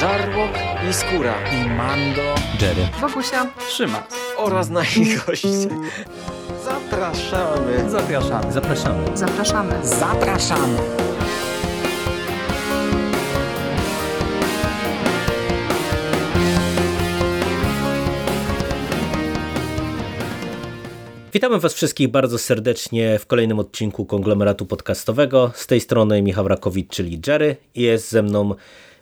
Żarłok i Skóra i Mando, Jerry, Wokusia, Trzyma oraz nasi goście. Zapraszamy. Zapraszamy. zapraszamy. zapraszamy. Zapraszamy. Witamy Was wszystkich bardzo serdecznie w kolejnym odcinku konglomeratu podcastowego. Z tej strony Michał Rakowicz, czyli Jerry. I jest ze mną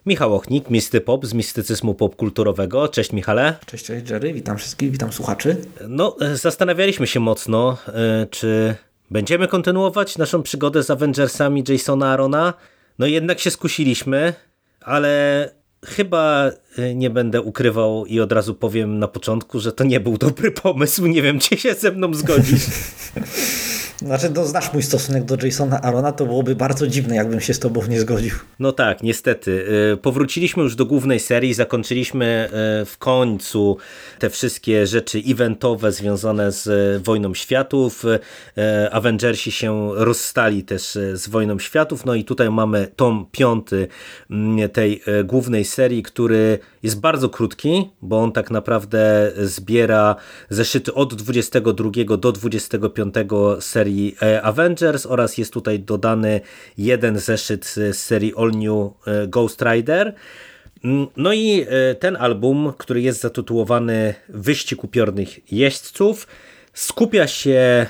Michał Ochnik, Misty Pop z mistycyzmu popkulturowego. Cześć Michale. Cześć, cześć Jerry, witam wszystkich, witam słuchaczy. No, zastanawialiśmy się mocno, e, czy będziemy kontynuować naszą przygodę z Avengersami Jasona Arona. No jednak się skusiliśmy, ale chyba e, nie będę ukrywał i od razu powiem na początku, że to nie był dobry pomysł. Nie wiem, czy się ze mną zgodzisz. Znaczy, no, znasz mój stosunek do Jasona Arona, to byłoby bardzo dziwne, jakbym się z tobą nie zgodził. No tak, niestety. Y, powróciliśmy już do głównej serii, zakończyliśmy y, w końcu te wszystkie rzeczy eventowe związane z y, Wojną Światów. Avengersi się rozstali też z Wojną Światów, no i tutaj mamy tom piąty mm, tej głównej serii, który jest bardzo krótki, bo on tak naprawdę zbiera zeszyty od 22 do 25 serii e, Avengers oraz jest tutaj dodany jeden zeszyt z serii All New e, Ghost Rider. Mm, no i e, ten album, który jest zatytułowany Wyścig upiornych jeźdźców, skupia się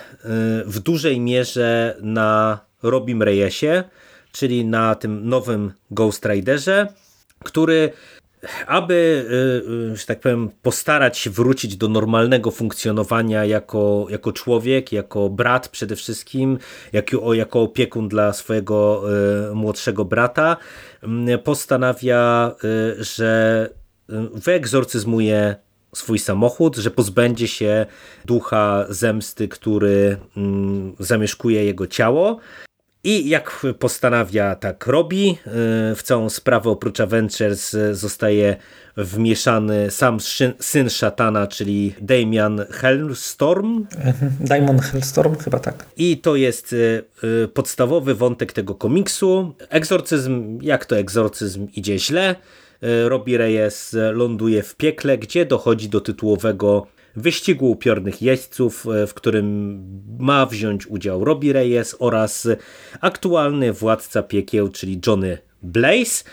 w dużej mierze na Robim Reyesie, czyli na tym nowym Ghost Riderze, który aby, y, y, że tak powiem, postarać się wrócić do normalnego funkcjonowania jako, jako człowiek, jako brat przede wszystkim, jako, jako opiekun dla swojego y, młodszego brata, postanawia, że wyegzorcyzmuje swój samochód, że pozbędzie się ducha zemsty, który mm, zamieszkuje jego ciało. I jak postanawia, tak robi. Y, w całą sprawę oprócz Avengers zostaje wmieszany sam syn szatana, czyli Damian Hellstorm. Mhm. Diamond Hellstorm, chyba tak. I to jest y, podstawowy wątek tego komiksu. Egzorcyzm, jak to egzorcyzm idzie źle. Robi Reyes ląduje w piekle, gdzie dochodzi do tytułowego wyścigu upiornych jeźdźców, e, w którym ma wziąć udział Robbie Reyes oraz aktualny władca piekieł, czyli Johnny Blaze,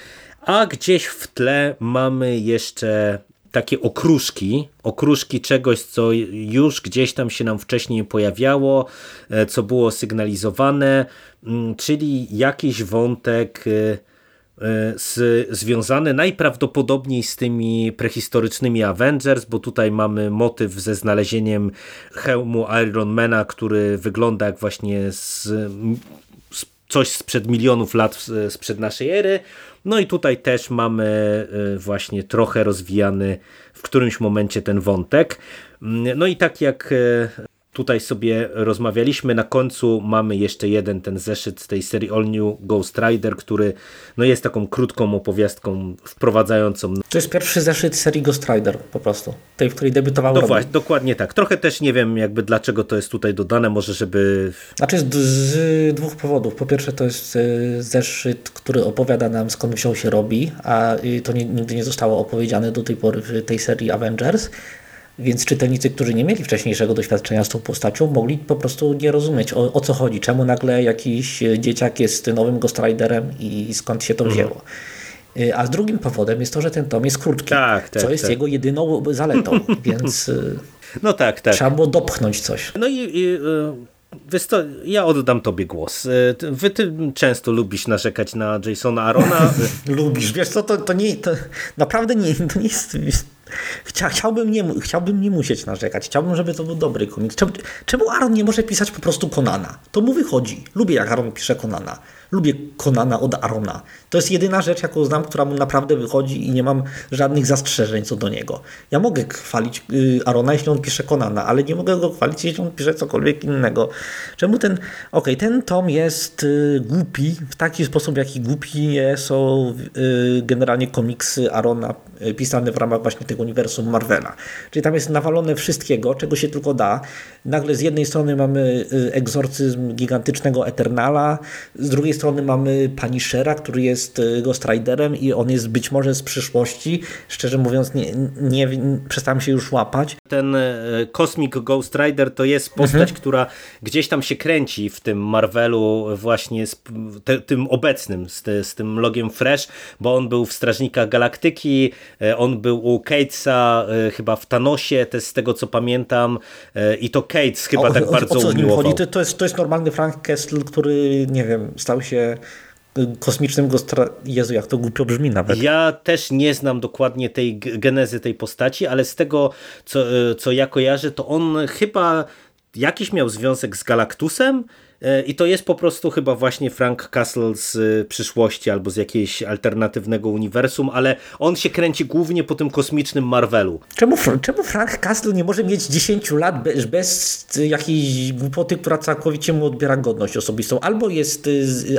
a gdzieś w tle mamy jeszcze takie okruszki, okruszki czegoś, co już gdzieś tam się nam wcześniej pojawiało, e, co było sygnalizowane, mm, czyli jakiś wątek e, z, związane najprawdopodobniej z tymi prehistorycznymi Avengers, bo tutaj mamy motyw ze znalezieniem hełmu Ironmana, który wygląda jak właśnie z, z coś sprzed milionów lat sprzed naszej ery. No i tutaj też mamy e, właśnie trochę rozwijany w którymś momencie ten wątek. Mm, no i tak jak e, tutaj sobie rozmawialiśmy. Na końcu mamy jeszcze jeden ten zeszyt z tej serii All New Ghost Rider, który no jest taką krótką opowiastką wprowadzającą. To jest pierwszy zeszyt serii Ghost Rider po prostu, tej, w której debiutował no właśnie, Dokładnie tak. Trochę też nie wiem jakby dlaczego to jest tutaj dodane, może żeby... Znaczy z, z dwóch powodów. Po pierwsze to jest e, zeszyt, który opowiada nam skąd wziął się robi, a to nigdy nie zostało opowiedziane do tej pory w tej serii Avengers. Więc czytelnicy, którzy nie mieli wcześniejszego doświadczenia z tą postacią, mogli po prostu nie rozumieć o, o co chodzi, czemu nagle jakiś dzieciak jest nowym Ghost Riderem i skąd się to mhm. wzięło. Y, a z drugim powodem jest to, że ten tom jest krótki, tak, tak, co jest tak. jego jedyną zaletą, więc y, no tak, tak. trzeba było dopchnąć coś. No i, i ja oddam tobie głos. Wy ty często lubisz narzekać na Jasona Arona. lubisz, wiesz co, to, to nie, to naprawdę nie, to nie jest Chcia, chciałbym, nie, chciałbym nie musieć narzekać. Chciałbym, żeby to był dobry komiks. Czemu, czemu Aaron nie może pisać po prostu Konana? To mu wychodzi. Lubię, jak Aaron pisze Konana. Lubię Konana od Arona. To jest jedyna rzecz, jaką znam, która mu naprawdę wychodzi i nie mam żadnych zastrzeżeń co do niego. Ja mogę chwalić y, Arona, jeśli on pisze Konana, ale nie mogę go chwalić, jeśli on pisze cokolwiek innego. Czemu ten... Okej, okay, ten tom jest y, głupi w taki sposób, jaki głupi są y, generalnie komiksy Arona pisane w ramach właśnie tego uniwersum Marvela. Czyli tam jest nawalone wszystkiego, czego się tylko da. Nagle z jednej strony mamy egzorcyzm gigantycznego Eternala, z drugiej strony mamy Punishera, który jest y, Ghost Riderem i on jest być może z przyszłości. Szczerze mówiąc, nie, nie, przestałem się już łapać. Ten e, Cosmic Ghost Rider to jest postać, mhm. która gdzieś tam się kręci w tym Marvelu właśnie z te, tym obecnym, z, te, z, tym logiem Fresh, bo on był w Strażnikach Galaktyki, e, on był u Catesa e, chyba w Thanosie, to z tego co pamiętam i to Cates chyba o, tak o, bardzo o co umiłował. Chodzi? To, to, jest, to jest normalny Frank Castle, który nie wiem, stał się kosmicznym Gostra... Jezu, jak to głupio brzmi nawet. Ja też nie znam dokładnie tej genezy tej postaci, ale z tego, co, e, co ja kojarzę, to on chyba jakiś miał związek z Galactusem, E, I to jest po prostu chyba właśnie Frank Castle z e, przyszłości albo z jakiegoś alternatywnego uniwersum, ale on się kręci głównie po tym kosmicznym Marvelu. Czemu, czemu Frank Castle nie może mieć 10 lat bez, bez jakiejś głupoty, która całkowicie mu odbiera godność osobistą? Albo jest,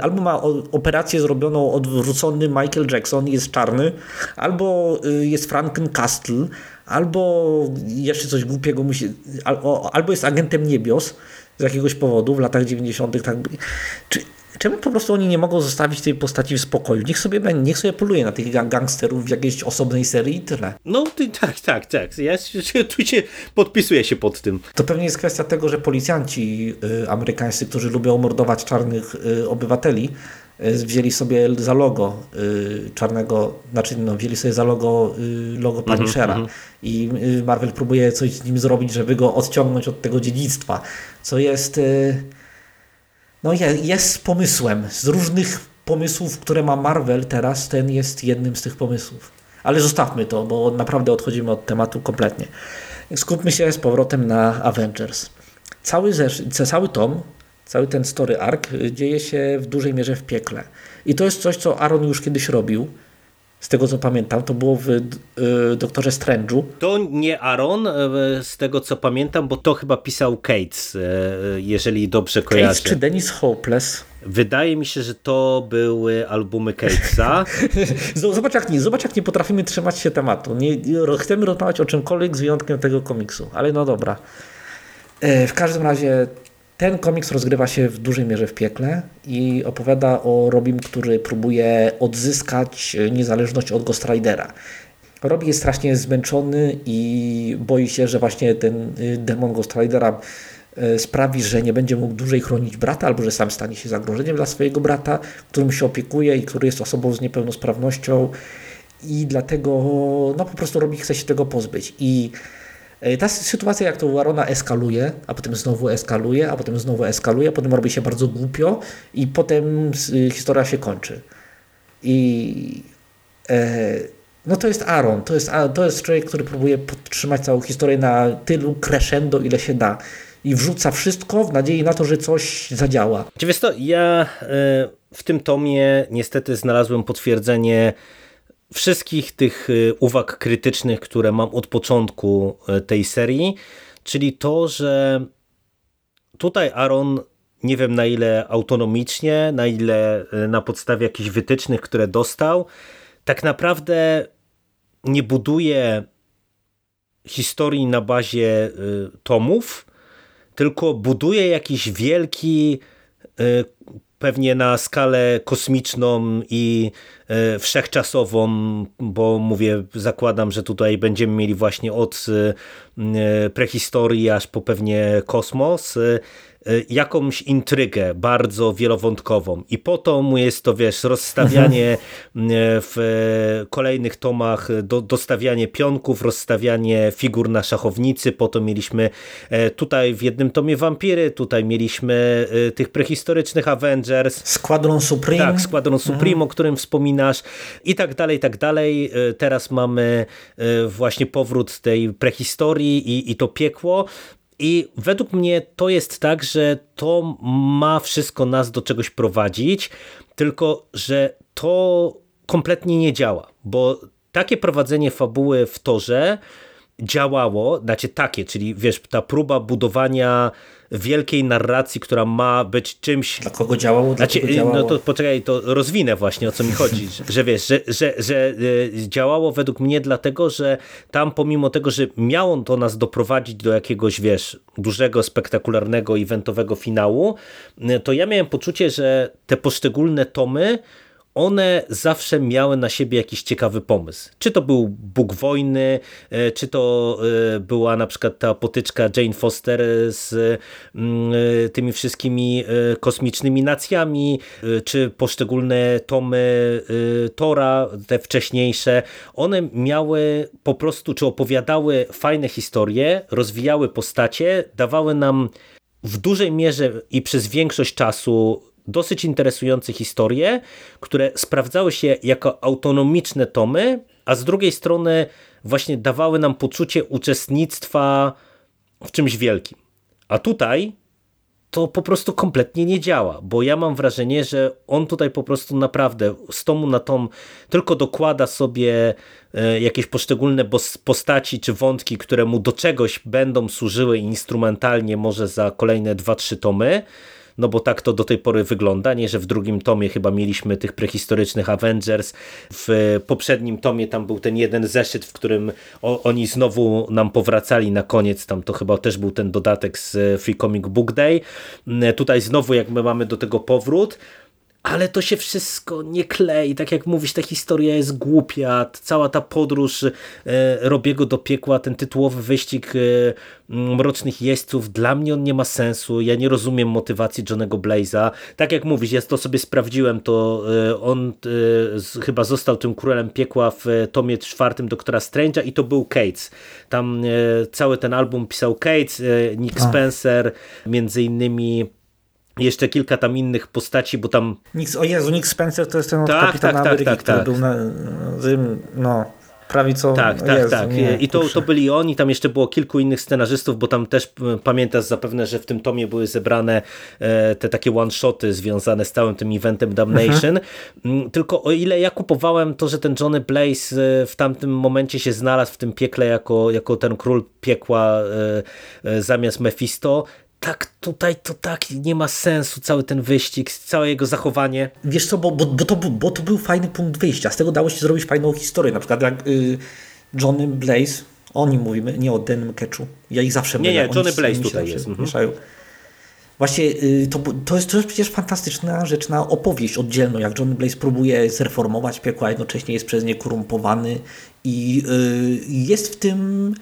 albo ma operację zrobioną odwrócony Michael Jackson, jest czarny, albo jest Franken Castle, albo jeszcze coś głupiego musi, albo jest agentem niebios, z jakiegoś powodu w latach 90. tak. Czy, czemu po prostu oni nie mogą zostawić tej postaci w spokoju? Niech sobie, niech sobie poluje na tych gangsterów w jakiejś osobnej serii i tyle. No tak, tak, tak. Ja tu się podpisuję się pod tym. To pewnie jest kwestia tego, że policjanci y, amerykańscy, którzy lubią mordować czarnych y, obywateli, y, wzięli sobie za logo y, czarnego, znaczy no, wzięli sobie za logo y, logo mhm, Punishera mm -hmm. i y, Marvel próbuje coś z nim zrobić, żeby go odciągnąć od tego dziedzictwa co jest, y, no jest pomysłem. Z różnych pomysłów, które ma Marvel teraz, ten jest jednym z tych pomysłów. Ale zostawmy to, bo naprawdę odchodzimy od tematu kompletnie. Skupmy się z powrotem na Avengers. Cały, cały tom, cały ten story arc dzieje się w dużej mierze w piekle. I to jest coś, co Aaron już kiedyś robił z tego co pamiętam, to było w y, Doktorze Strange'u. To nie Aaron, e, z tego co pamiętam, bo to chyba pisał Cates, e, jeżeli dobrze kojarzę. Cates czy Dennis Hopeless? Wydaje mi się, że to były albumy Catesa. zobacz, jak nie, zobacz jak nie potrafimy trzymać się tematu. Nie, chcemy rozmawiać o czymkolwiek z wyjątkiem tego komiksu, ale no dobra. E, w każdym razie ten komiks rozgrywa się w dużej mierze w piekle i opowiada o Robim, który próbuje odzyskać niezależność od Ghost Ridera. Robi jest strasznie zmęczony i boi się, że właśnie ten y, demon Ghost Ridera y, sprawi, że nie będzie mógł dłużej chronić brata, albo że sam stanie się zagrożeniem dla swojego brata, którym się opiekuje i który jest osobą z niepełnosprawnością i dlatego no po prostu Robi chce się tego pozbyć. I E, ta sytuacja, jak to u Arona eskaluje, a potem znowu eskaluje, a potem znowu eskaluje, a potem robi się bardzo głupio i potem y, historia się kończy. I e, no to jest Aaron, to jest, to jest człowiek, który próbuje podtrzymać całą historię na tylu crescendo, ile się da. I wrzuca wszystko w nadziei na to, że coś zadziała. Wiesz to, ja e, w tym tomie niestety znalazłem potwierdzenie wszystkich tych y, uwag krytycznych, które mam od początku y, tej serii, czyli to, że tutaj Aaron nie wiem na ile autonomicznie, na ile y, na podstawie jakichś wytycznych, które dostał, tak naprawdę nie buduje historii na bazie tomów, tylko buduje jakiś wielki pewnie na skalę kosmiczną i e, wszechczasową, bo mówię, zakładam, że tutaj będziemy mieli właśnie od e, prehistorii aż po pewnie kosmos, e, jakąś intrygę bardzo wielowątkową. I po to mu jest to, wiesz, rozstawianie e, w kolejnych tomach, do, dostawianie pionków, rozstawianie figur na szachownicy, po to mieliśmy tutaj w jednym tomie wampiry, tutaj mieliśmy tych prehistorycznych Avengers. Squadron Supreme. Tak, Squadron Supreme, mhm. o którym wspominasz i tak dalej, i tak dalej. Teraz mamy właśnie powrót tej prehistorii i, i to piekło. I według mnie to jest tak, że to ma wszystko nas do czegoś prowadzić, tylko że to kompletnie nie działa, bo takie prowadzenie fabuły w torze działało, znaczy takie, czyli wiesz, ta próba budowania wielkiej narracji, która ma być czymś... Dla kogo działało? Dla znaczy, kogo działało? No to poczekaj, to rozwinę właśnie o co mi chodzi, że, że wiesz, że, że, że y, działało według mnie dlatego, że tam pomimo tego, że miało to nas doprowadzić do jakiegoś, wiesz, dużego, spektakularnego, eventowego finału, y, to ja miałem poczucie, że te poszczególne tomy one zawsze miały na siebie jakiś ciekawy pomysł. Czy to był Bóg wojny, e, czy to e, była na przykład ta potyczka Jane Foster z mm, e, tymi wszystkimi kosmicznymi nacjami, czy poszczególne tomy Tora, te wcześniejsze. One miały po prostu, czy opowiadały fajne historie, rozwijały postacie, dawały nam w dużej mierze i przez większość czasu dosyć interesujące historie, które sprawdzały się jako autonomiczne tomy, a z drugiej strony właśnie dawały nam poczucie uczestnictwa w czymś wielkim. A tutaj to po prostu kompletnie nie działa, bo ja mam wrażenie, że on tutaj po prostu naprawdę z tomu na tom tylko dokłada sobie e, jakieś poszczególne postaci czy wątki, które mu do czegoś będą służyły instrumentalnie może za kolejne 2-3 tomy, no bo tak to do tej pory wygląda, nie, że w drugim tomie chyba mieliśmy tych prehistorycznych Avengers, w poprzednim tomie tam był ten jeden zeszyt, w którym oni znowu nam powracali na koniec, tam to chyba też był ten dodatek z Free Comic Book Day, tutaj znowu jak my mamy do tego powrót, ale to się wszystko nie klei. Tak jak mówisz, ta historia jest głupia. Cała ta podróż e, Robiego do piekła, ten tytułowy wyścig e, Mrocznych Jeźdźców, dla mnie on nie ma sensu. Ja nie rozumiem motywacji Johnego Blaze'a. Tak jak mówisz, ja to sobie sprawdziłem, to e, on chyba został tym królem piekła w tomie czwartym Doktora Strange'a i to był Cates. Tam cały ten album pisał Cates, Nick Spencer, między innymi jeszcze kilka tam innych postaci, bo tam... Nick, o Jezu, Nick Spencer to jest ten tak, Kapitana tak, tak, Ameryki, tak, który tak. był na, no, prawico... Tak, tak, Jezu, tak. Nie, I to, to byli oni, tam jeszcze było kilku innych scenarzystów, bo tam też pamiętasz zapewne, że w tym tomie były zebrane e, te takie one-shoty związane z całym tym eventem Damnation. Mhm. Tylko o ile ja kupowałem to, że ten Johnny Blaze e, w tamtym momencie się znalazł w tym piekle jako, jako ten król piekła e, zamiast Mephisto, tak tutaj to tak nie ma sensu cały ten wyścig, całe jego zachowanie. Wiesz co, bo, bo, bo, to, bo to był fajny punkt wyjścia, z tego dało się zrobić fajną historię, na przykład jak y, Johnny Blaze, o nim mówimy, nie o Denym Ketchu, ja ich zawsze Nie, nie, Johnny Blaze tutaj jest. Mhm. Właśnie y, to, to, jest, to jest przecież fantastyczna rzecz na opowieść oddzielną, jak Johnny Blaze próbuje zreformować piekło, a jednocześnie jest przez nie korumpowany i y, jest w tym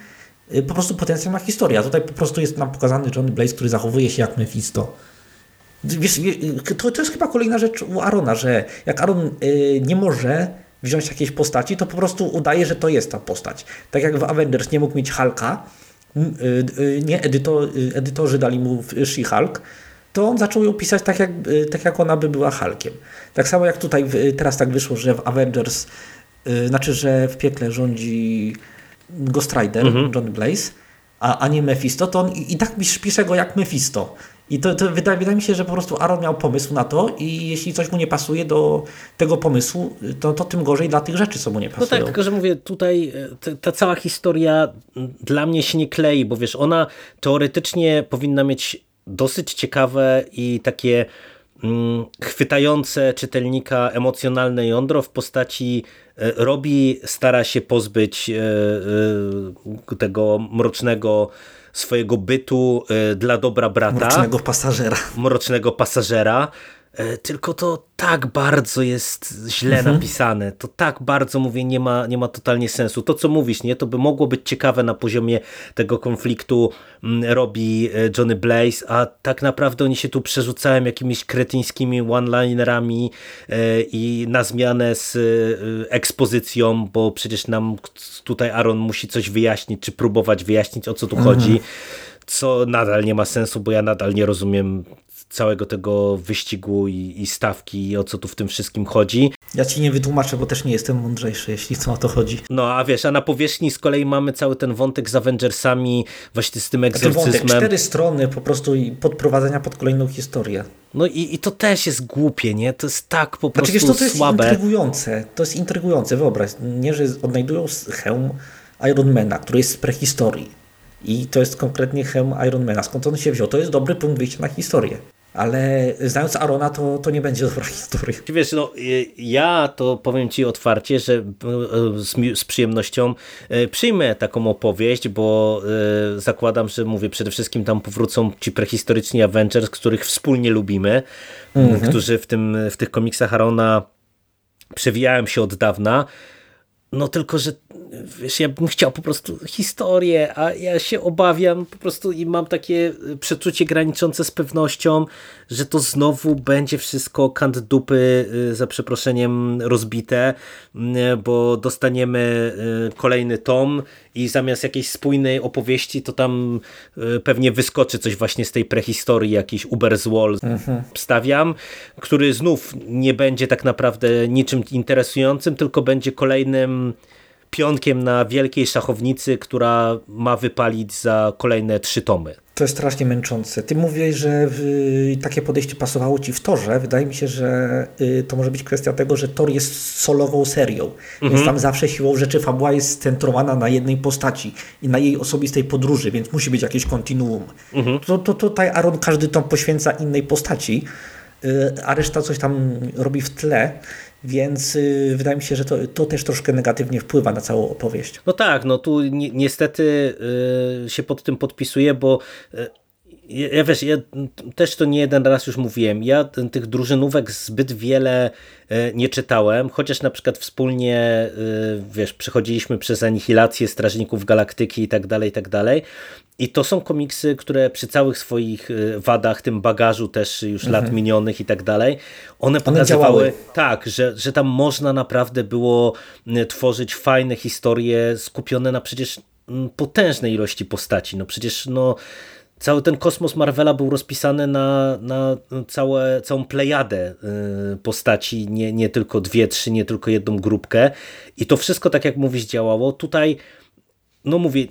po prostu potencjalna historia. Tutaj po prostu jest nam pokazany John Blaze, który zachowuje się jak Mephisto. Wiesz, y, to, to jest chyba kolejna rzecz u Arona, że jak Aaron y, nie może wziąć jakiejś postaci, to po prostu udaje, że to jest ta postać. Tak jak w Avengers nie mógł mieć Hulka, nie, edytor, edytorzy dali mu She-Hulk, to on zaczął ją pisać tak jak, tak jak ona by była Hulkiem. Tak samo jak tutaj teraz tak wyszło, że w Avengers, znaczy, że w piekle rządzi Ghost Rider, mhm. John Blaze, a, a nie Mephisto, to on i, i tak pisze go jak Mephisto. I to, to wydaje, wydaje, mi się, że po prostu Aaron miał pomysł na to i jeśli coś mu nie pasuje do tego pomysłu, to, to tym gorzej dla tych rzeczy, co mu nie pasują. No tak, tylko że mówię, tutaj e, ta cała historia dla mnie się nie klei, bo wiesz, ona teoretycznie powinna mieć dosyć ciekawe i takie chwytające czytelnika emocjonalne jądro w postaci robi, stara się pozbyć e, e, tego mrocznego swojego bytu dla dobra brata. Mrocznego pasażera. Mrocznego pasażera E, tylko to tak bardzo jest źle mhm. napisane, to tak bardzo, mówię, nie ma, nie ma totalnie sensu. To, co mówisz, nie, to by mogło być ciekawe na poziomie tego konfliktu mm, robi e, Johnny Blaze, a tak naprawdę oni się tu przerzucają jakimiś kretyńskimi one-linerami e, i na zmianę z ekspozycją, bo przecież nam tutaj Aaron musi coś wyjaśnić, czy próbować wyjaśnić, o co tu mhm. chodzi co nadal nie ma sensu, bo ja nadal nie rozumiem całego tego wyścigu i, i stawki i o co tu w tym wszystkim chodzi. Ja ci nie wytłumaczę, bo też nie jestem mądrzejszy, jeśli co o to chodzi. No a wiesz, a na powierzchni z kolei mamy cały ten wątek z Avengersami, właśnie z tym egzorcyzmem. Wątek, cztery strony po prostu podprowadzenia pod kolejną historię. No i, i to też jest głupie, nie? To jest tak po prostu znaczy, wiesz, to, to słabe. jest intrygujące. To jest intrygujące, wyobraź. Nie, że odnajdują hełm Ironmana, który jest z prehistorii. I to jest konkretnie hełm Ironmana. Skąd on się wziął? To jest dobry punkt wyjścia na historię. Ale znając Arona, to, to nie będzie dobra historia. Wiesz, no, ja to powiem Ci otwarcie, że z, z przyjemnością przyjmę taką opowieść, bo zakładam, że mówię, przede wszystkim tam powrócą ci prehistoryczni Avengers, których wspólnie lubimy, mhm. którzy w, tym, w tych komiksach Arona przewijałem się od dawna. No tylko, że wiesz, ja bym chciał po prostu historię, a ja się obawiam po prostu i mam takie przeczucie graniczące z pewnością, że to znowu będzie wszystko kant dupy y, za przeproszeniem rozbite, y, bo dostaniemy y, kolejny tom i zamiast jakiejś spójnej opowieści to tam pewnie wyskoczy coś właśnie z tej prehistorii, jakiś Uberswall mhm. stawiam, który znów nie będzie tak naprawdę niczym interesującym, tylko będzie kolejnym pionkiem na wielkiej szachownicy, która ma wypalić za kolejne trzy tomy. To jest strasznie męczące. Ty mówisz, że takie podejście pasowało ci w Torze. Wydaje mi się, że y, to może być kwestia tego, że Tor jest solową serią, mhm. więc tam zawsze siłą rzeczy fabuła jest scentrowana na jednej postaci i na jej osobistej podróży, więc musi być jakieś kontinuum. Mhm. To, to tutaj Aaron każdy tom poświęca innej postaci, y, a reszta coś tam robi w tle. Więc y, wydaje mi się, że to, to też troszkę negatywnie wpływa na całą opowieść. No tak, no tu ni niestety y, się pod tym podpisuję, bo y, ja wiesz, ja też to nie jeden raz już mówiłem, ja tych drużynówek zbyt wiele e, nie czytałem, chociaż na przykład wspólnie, e, wiesz, przechodziliśmy przez Anihilację Strażników Galaktyki i tak dalej, i tak dalej. I to są komiksy, które przy całych swoich e, wadach, tym bagażu też już mhm. lat minionych i tak dalej, one pokazywały, one tak, że, że tam można naprawdę było tworzyć fajne historie skupione na przecież potężnej ilości postaci. No przecież no cały ten kosmos Marvela był rozpisany na, na całe, całą plejadę y, postaci, nie, nie tylko dwie, trzy, nie tylko jedną grupkę i to wszystko, tak jak mówisz, działało. Tutaj no mówię,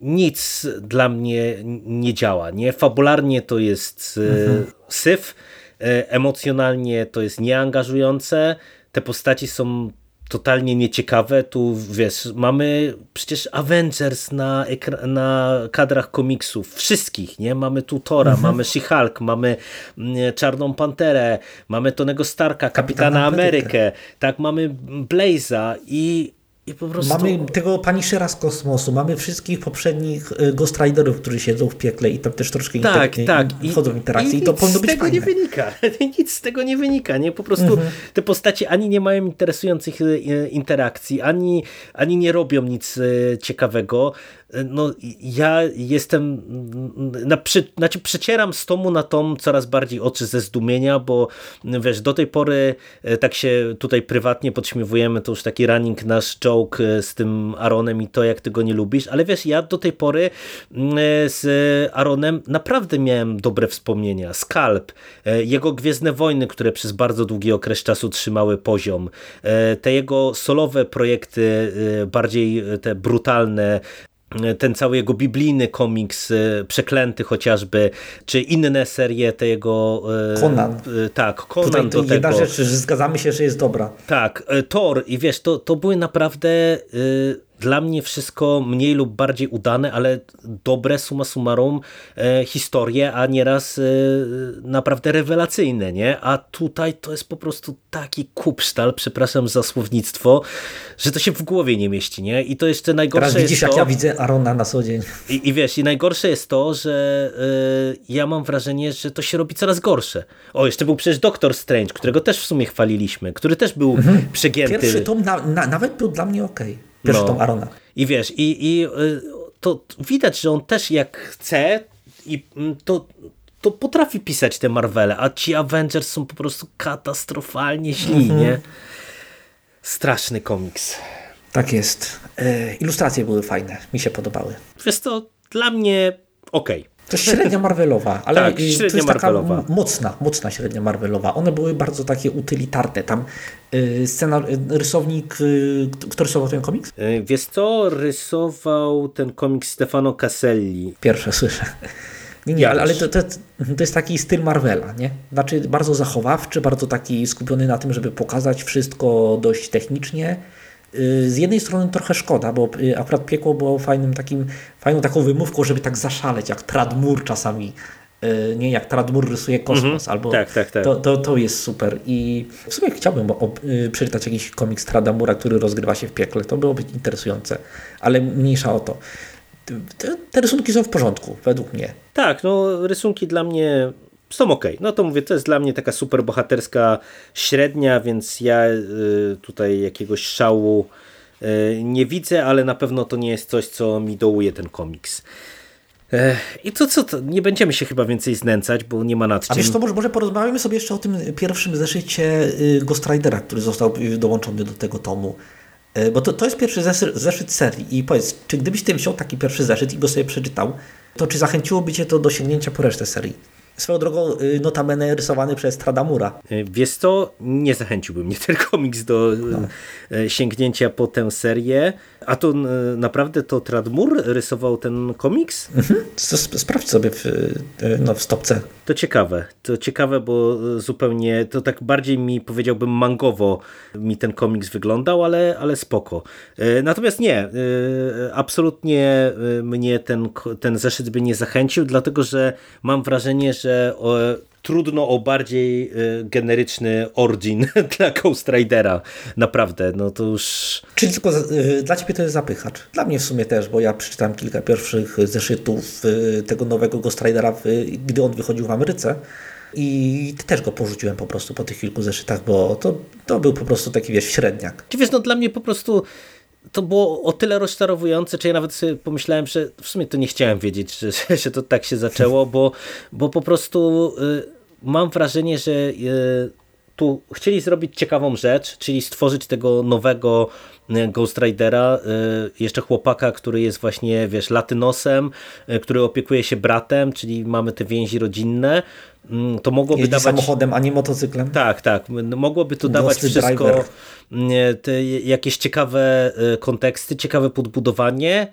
nic dla mnie nie działa. Nie? Fabularnie to jest y, mhm. syf, y, emocjonalnie to jest nieangażujące, te postaci są totalnie nieciekawe. Tu wiesz, mamy przecież Avengers na, na kadrach komiksów, wszystkich, nie? Mamy tu Tora, mhm. mamy She-Hulk, mamy mm, Czarną Panterę, mamy Tonego Starka, Kapitana Amerykę, tak, mamy Blaze'a i i po prostu... Mamy tego Punishera z kosmosu, mamy wszystkich poprzednich y, Ghost Riderów, którzy siedzą w piekle i tam też troszkę tak, tak. wchodzą w interakcje i, i to powinno być fajne. Nic z tego nie wynika. Nic z tego nie wynika. Nie? Po prostu mhm. te postacie ani nie mają interesujących y, interakcji, ani, ani nie robią nic y, ciekawego no ja jestem, na, przy, znaczy przecieram z tomu na tom coraz bardziej oczy ze zdumienia, bo wiesz, do tej pory e, tak się tutaj prywatnie podśmiewujemy, to już taki running nasz joke e, z tym Aaronem i to jak ty go nie lubisz, ale wiesz, ja do tej pory mm, e, z Aaronem naprawdę miałem dobre wspomnienia. Skalp, jego Gwiezdne Wojny, które przez bardzo długi okres czasu trzymały poziom, te jego solowe projekty, bardziej te brutalne, ten cały jego biblijny komiks e, Przeklęty chociażby, czy inne serie te jego... E, Conan. E, tak, Conan Tutaj to do jedna tego. rzecz, że zgadzamy się, że jest dobra. Tak, Thor i wiesz, to, to były naprawdę dla mnie wszystko mniej lub bardziej udane, ale dobre suma summarum e, historie, a nieraz e, naprawdę rewelacyjne, nie? A tutaj to jest po prostu taki kupsztal, przepraszam za słownictwo, że to się w głowie nie mieści, nie? I to jeszcze najgorsze Teraz widzisz, jest to... jak ja widzę Arona na co dzień. I, I wiesz, i najgorsze jest to, że e, ja mam wrażenie, że to się robi coraz gorsze. O, jeszcze był przecież Doctor Strange, którego też w sumie chwaliliśmy, który też był mhm. przegięty. Pierwszy tom na, na, nawet był dla mnie okej. Okay. Pierwszy no. Arona. I wiesz, i, i y, to widać, że on też jak chce i mm, to, to potrafi pisać te Marvele, a ci Avengers są po prostu katastrofalnie źli, nie? Straszny komiks. Tak jest. E, ilustracje były fajne, mi się podobały. Wiesz to dla mnie okej. Okay. To średnia Marvelowa, ale tak, to jest Marvelowa. taka mocna, mocna średnia Marvelowa. One były bardzo takie utylitarne. Tam y, scena, y, rysownik, y, kto rysował ten komiks? Y, wiesz co, rysował ten komiks Stefano Caselli. Pierwsze słyszę. Nie, nie, ale, ale to, to, to, jest taki styl Marvela, nie? Znaczy bardzo zachowawczy, bardzo taki skupiony na tym, żeby pokazać wszystko dość technicznie, y, z jednej strony trochę szkoda, bo y, akurat piekło było fajnym takim, fajną taką wymówką, żeby tak zaszaleć, jak Tradmur czasami, y, nie jak Tradmur rysuje kosmos, albo Tak, tak, tak. To, to, to jest super i w sumie chciałbym ob, y, przeczytać jakiś komiks Tradamura, który rozgrywa się w piekle, to byłoby interesujące, ale mniejsza o to. Te, te rysunki są w porządku, według mnie. Tak, no rysunki dla mnie są ok. No to mówię, to jest dla mnie taka super bohaterska średnia, więc ja y, tutaj jakiegoś szału y, nie widzę, ale na pewno to nie jest coś, co mi dołuje ten komiks. I to co, to nie będziemy się chyba więcej znęcać, bo nie ma nad A czym. wiesz co, może, może porozmawiamy sobie jeszcze o tym pierwszym zeszycie y, Ghost Ridera, który został dołączony do tego tomu. Bo to, to jest pierwszy zeszyt, zeszyt serii. I powiedz, czy gdybyś ty wziął taki pierwszy zeszyt i go sobie przeczytał, to czy zachęciłoby cię to do sięgnięcia po resztę serii? Swoją drogą, y, notabene rysowany przez Tradamura. Y, Wiesz co, nie zachęciłby mnie ten komiks do y, sięgnięcia po tę serię. A to naprawdę to Tradmur rysował ten komiks? S- Sprawdź sobie w, no, w stopce. To ciekawe, to ciekawe, bo zupełnie, to tak bardziej mi powiedziałbym mangowo mi ten komiks wyglądał, ale, ale spoko. Natomiast nie, absolutnie mnie ten, ten zeszyt by nie zachęcił, dlatego że mam wrażenie, że o, trudno o bardziej e, generyczny origin dla Ghost Ridera. Naprawdę, no to już... Czyli tylko y, dla ciebie to jest zapychacz. Dla mnie w sumie też, bo ja przeczytałem kilka pierwszych zeszytów y, tego nowego Ghost Ridera, gdy on wychodził w Ameryce. I też go porzuciłem po prostu po tych kilku zeszytach, bo to, to był po prostu taki, wiesz, średniak. Czy wiesz, no dla mnie po prostu to było o tyle rozczarowujące, czy ja nawet sobie pomyślałem, że w sumie to nie chciałem wiedzieć, że, że, to tak się zaczęło, bo, bo po prostu y, mam wrażenie, że y, tu chcieli zrobić ciekawą rzecz, czyli stworzyć tego nowego y, Ghost Ridera, y, jeszcze chłopaka, który jest właśnie, wiesz, latynosem, y, który opiekuje się bratem, czyli mamy te więzi rodzinne. Mm, To mogłoby Jeździ dawać... samochodem, a nie motocyklem. Tak, tak. Mogłoby to dawać Ghosty wszystko nie, te jakieś ciekawe e, konteksty, ciekawe podbudowanie.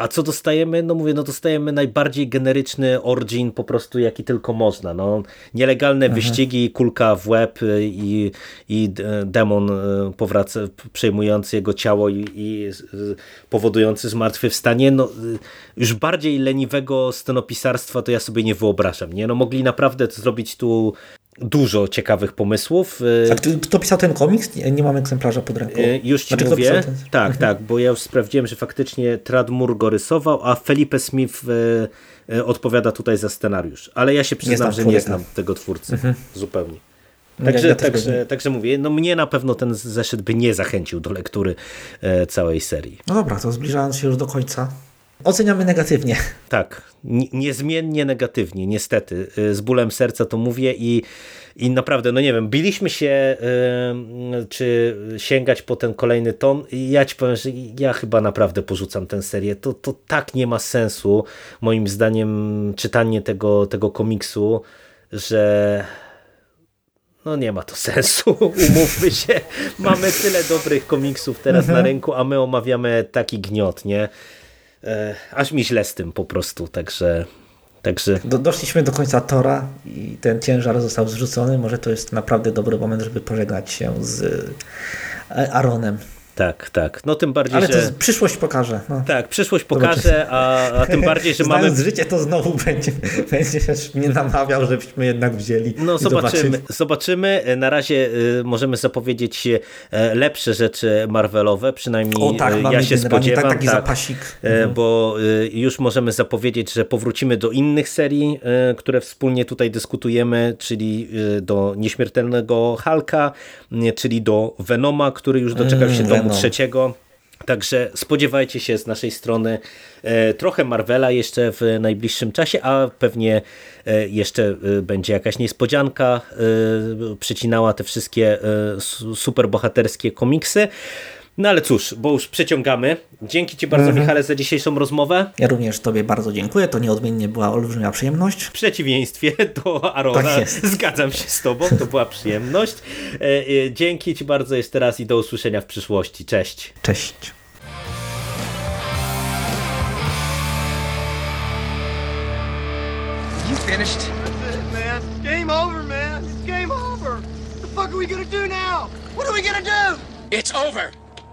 A co dostajemy? No mówię, no dostajemy najbardziej generyczny origin po prostu jaki tylko można. No, nielegalne wyścigi, kulka w łeb y, i, i demon y, powraca, przejmujący jego ciało i, i powodujący zmartwychwstanie. No, y, już bardziej leniwego scenopisarstwa to ja sobie nie wyobrażam. Nie? No, mogli naprawdę zrobić tu dużo ciekawych pomysłów. Y, A kto, pisał ten komiks? Nie, nie mam egzemplarza pod ręką. E, Już ci Znaczy, mówię. ten- Tak, tak, bo ja już sprawdziłem, że faktycznie Tradmur go rysował, a Felipe Smith e, odpowiada tutaj za scenariusz. Ale ja się przyznam, znam że nie znam tego twórcy zupełnie. No, Także, ja- także, nie. także mówię, no mnie na pewno ten zeszyt by nie zachęcił do lektury e, całej serii. No dobra, to zbliżając się już do końca. Oceniamy negatywnie. Tak, ni- niezmiennie negatywnie, niestety. Y, Z bólem serca to mówię i, i naprawdę, no nie wiem, biliśmy się, y, czy sięgać po ten kolejny ton. I ja ci powiem, że ja chyba naprawdę porzucam tę serię. To, to tak nie ma sensu, moim zdaniem, czytanie tego, tego komiksu, że no nie ma to sensu, umówmy się. Mamy tyle dobrych komiksów teraz na rynku, a my omawiamy taki gniot, nie? E, aż mi źle z tym po prostu, także, także Do, doszliśmy do końca Tora i ten ciężar został zrzucony. Może to jest naprawdę dobry moment, żeby pożegnać się z e, Aaronem. Tak, tak. No tym bardziej, Ale to że... z- przyszłość pokaże. No. Tak, przyszłość pokaże, a, a tym bardziej, że mamy... Życie, to znowu będzie, będziesz mnie namawiał, żebyśmy jednak wzięli. No zobaczymy, zobaczyli. zobaczymy. Na razie y, możemy zapowiedzieć e, lepsze rzeczy Marvelowe, przynajmniej O tak, mamy ja się generalnie spodziewam. tak, taki zapasik. E, Bo y, już możemy zapowiedzieć, że powrócimy do innych serii, y, które wspólnie tutaj dyskutujemy, czyli y, do Nieśmiertelnego Hulka, y, czyli do Venoma, który już doczekał się Mm, domu Venom. trzeciego. Także spodziewajcie się z naszej strony e, trochę Marvela jeszcze w najbliższym czasie, a pewnie e, jeszcze e, będzie jakaś niespodzianka przycinała te wszystkie su- superbohaterskie komiksy. No ale cóż, bo już przeciągamy. Dzięki Ci bardzo Michale za dzisiejszą rozmowę. Ja również Tobie bardzo dziękuję. To nieodmiennie była olbrzymia przyjemność. W przeciwieństwie do Arona, Tak jest. zgadzam się z Tobą, to była przyjemność. E, e, Dzięki Ci bardzo jeszcze raz i do usłyszenia w przyszłości. Cześć. Cześć. You finished? That's it, man. Game over, man. It's game over. What the fuck are we gonna do now? What are we gonna do? It's over.